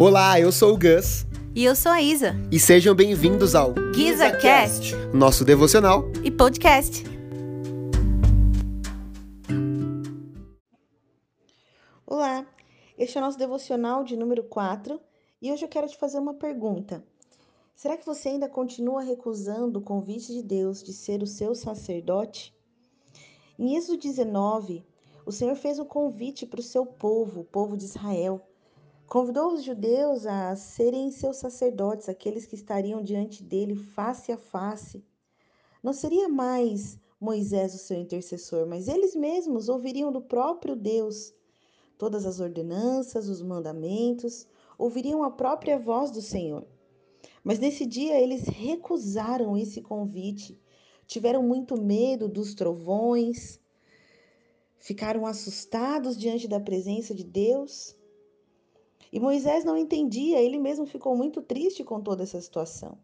Olá, eu sou o Gus. E eu sou a Isa. E sejam bem-vindos ao GizaCast, nosso devocional e podcast. Olá, este é o nosso devocional de número 4 e hoje eu quero te fazer uma pergunta. Será que você ainda continua recusando o convite de Deus de ser o seu sacerdote? Em Êxodo 19, o Senhor fez um convite para o seu povo, o povo de Israel. Convidou os judeus a serem seus sacerdotes, aqueles que estariam diante dele face a face. Não seria mais Moisés o seu intercessor, mas eles mesmos ouviriam do próprio Deus todas as ordenanças, os mandamentos, ouviriam a própria voz do Senhor. Mas nesse dia eles recusaram esse convite, tiveram muito medo dos trovões, ficaram assustados diante da presença de Deus. E Moisés não entendia, ele mesmo ficou muito triste com toda essa situação.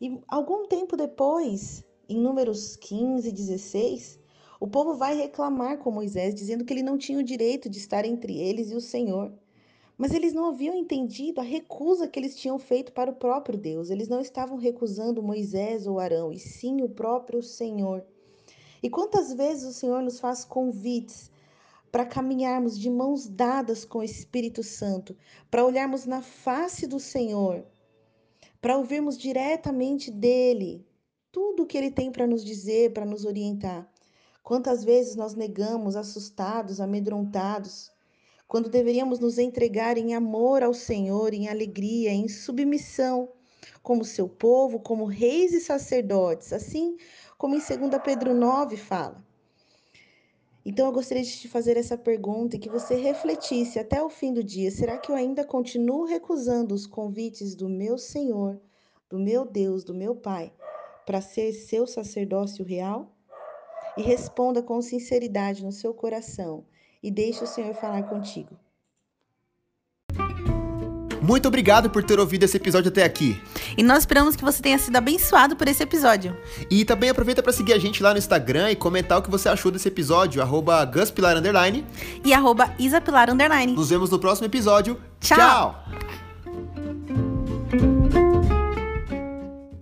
E algum tempo depois, em Números 15 e 16, o povo vai reclamar com Moisés, dizendo que ele não tinha o direito de estar entre eles e o Senhor. Mas eles não haviam entendido a recusa que eles tinham feito para o próprio Deus. Eles não estavam recusando Moisés ou Arão, e sim o próprio Senhor. E quantas vezes o Senhor nos faz convites para caminharmos de mãos dadas com o Espírito Santo, para olharmos na face do Senhor, para ouvirmos diretamente dele tudo o que ele tem para nos dizer, para nos orientar. Quantas vezes nós negamos, assustados, amedrontados, quando deveríamos nos entregar em amor ao Senhor, em alegria, em submissão, como seu povo, como reis e sacerdotes, assim como em 2 Pedro 9 fala. Então eu gostaria de te fazer essa pergunta e que você refletisse até o fim do dia: será que eu ainda continuo recusando os convites do meu Senhor, do meu Deus, do meu Pai, para ser seu sacerdócio real? e responda com sinceridade no seu coração e deixe o Senhor falar contigo. Muito obrigado por ter ouvido esse episódio até aqui. E nós esperamos que você tenha sido abençoado por esse episódio. E também aproveita para seguir a gente lá no Instagram e comentar o que você achou desse episódio, arroba guspilar, e arroba isapilar. Nos vemos no próximo episódio. Tchau. Tchau.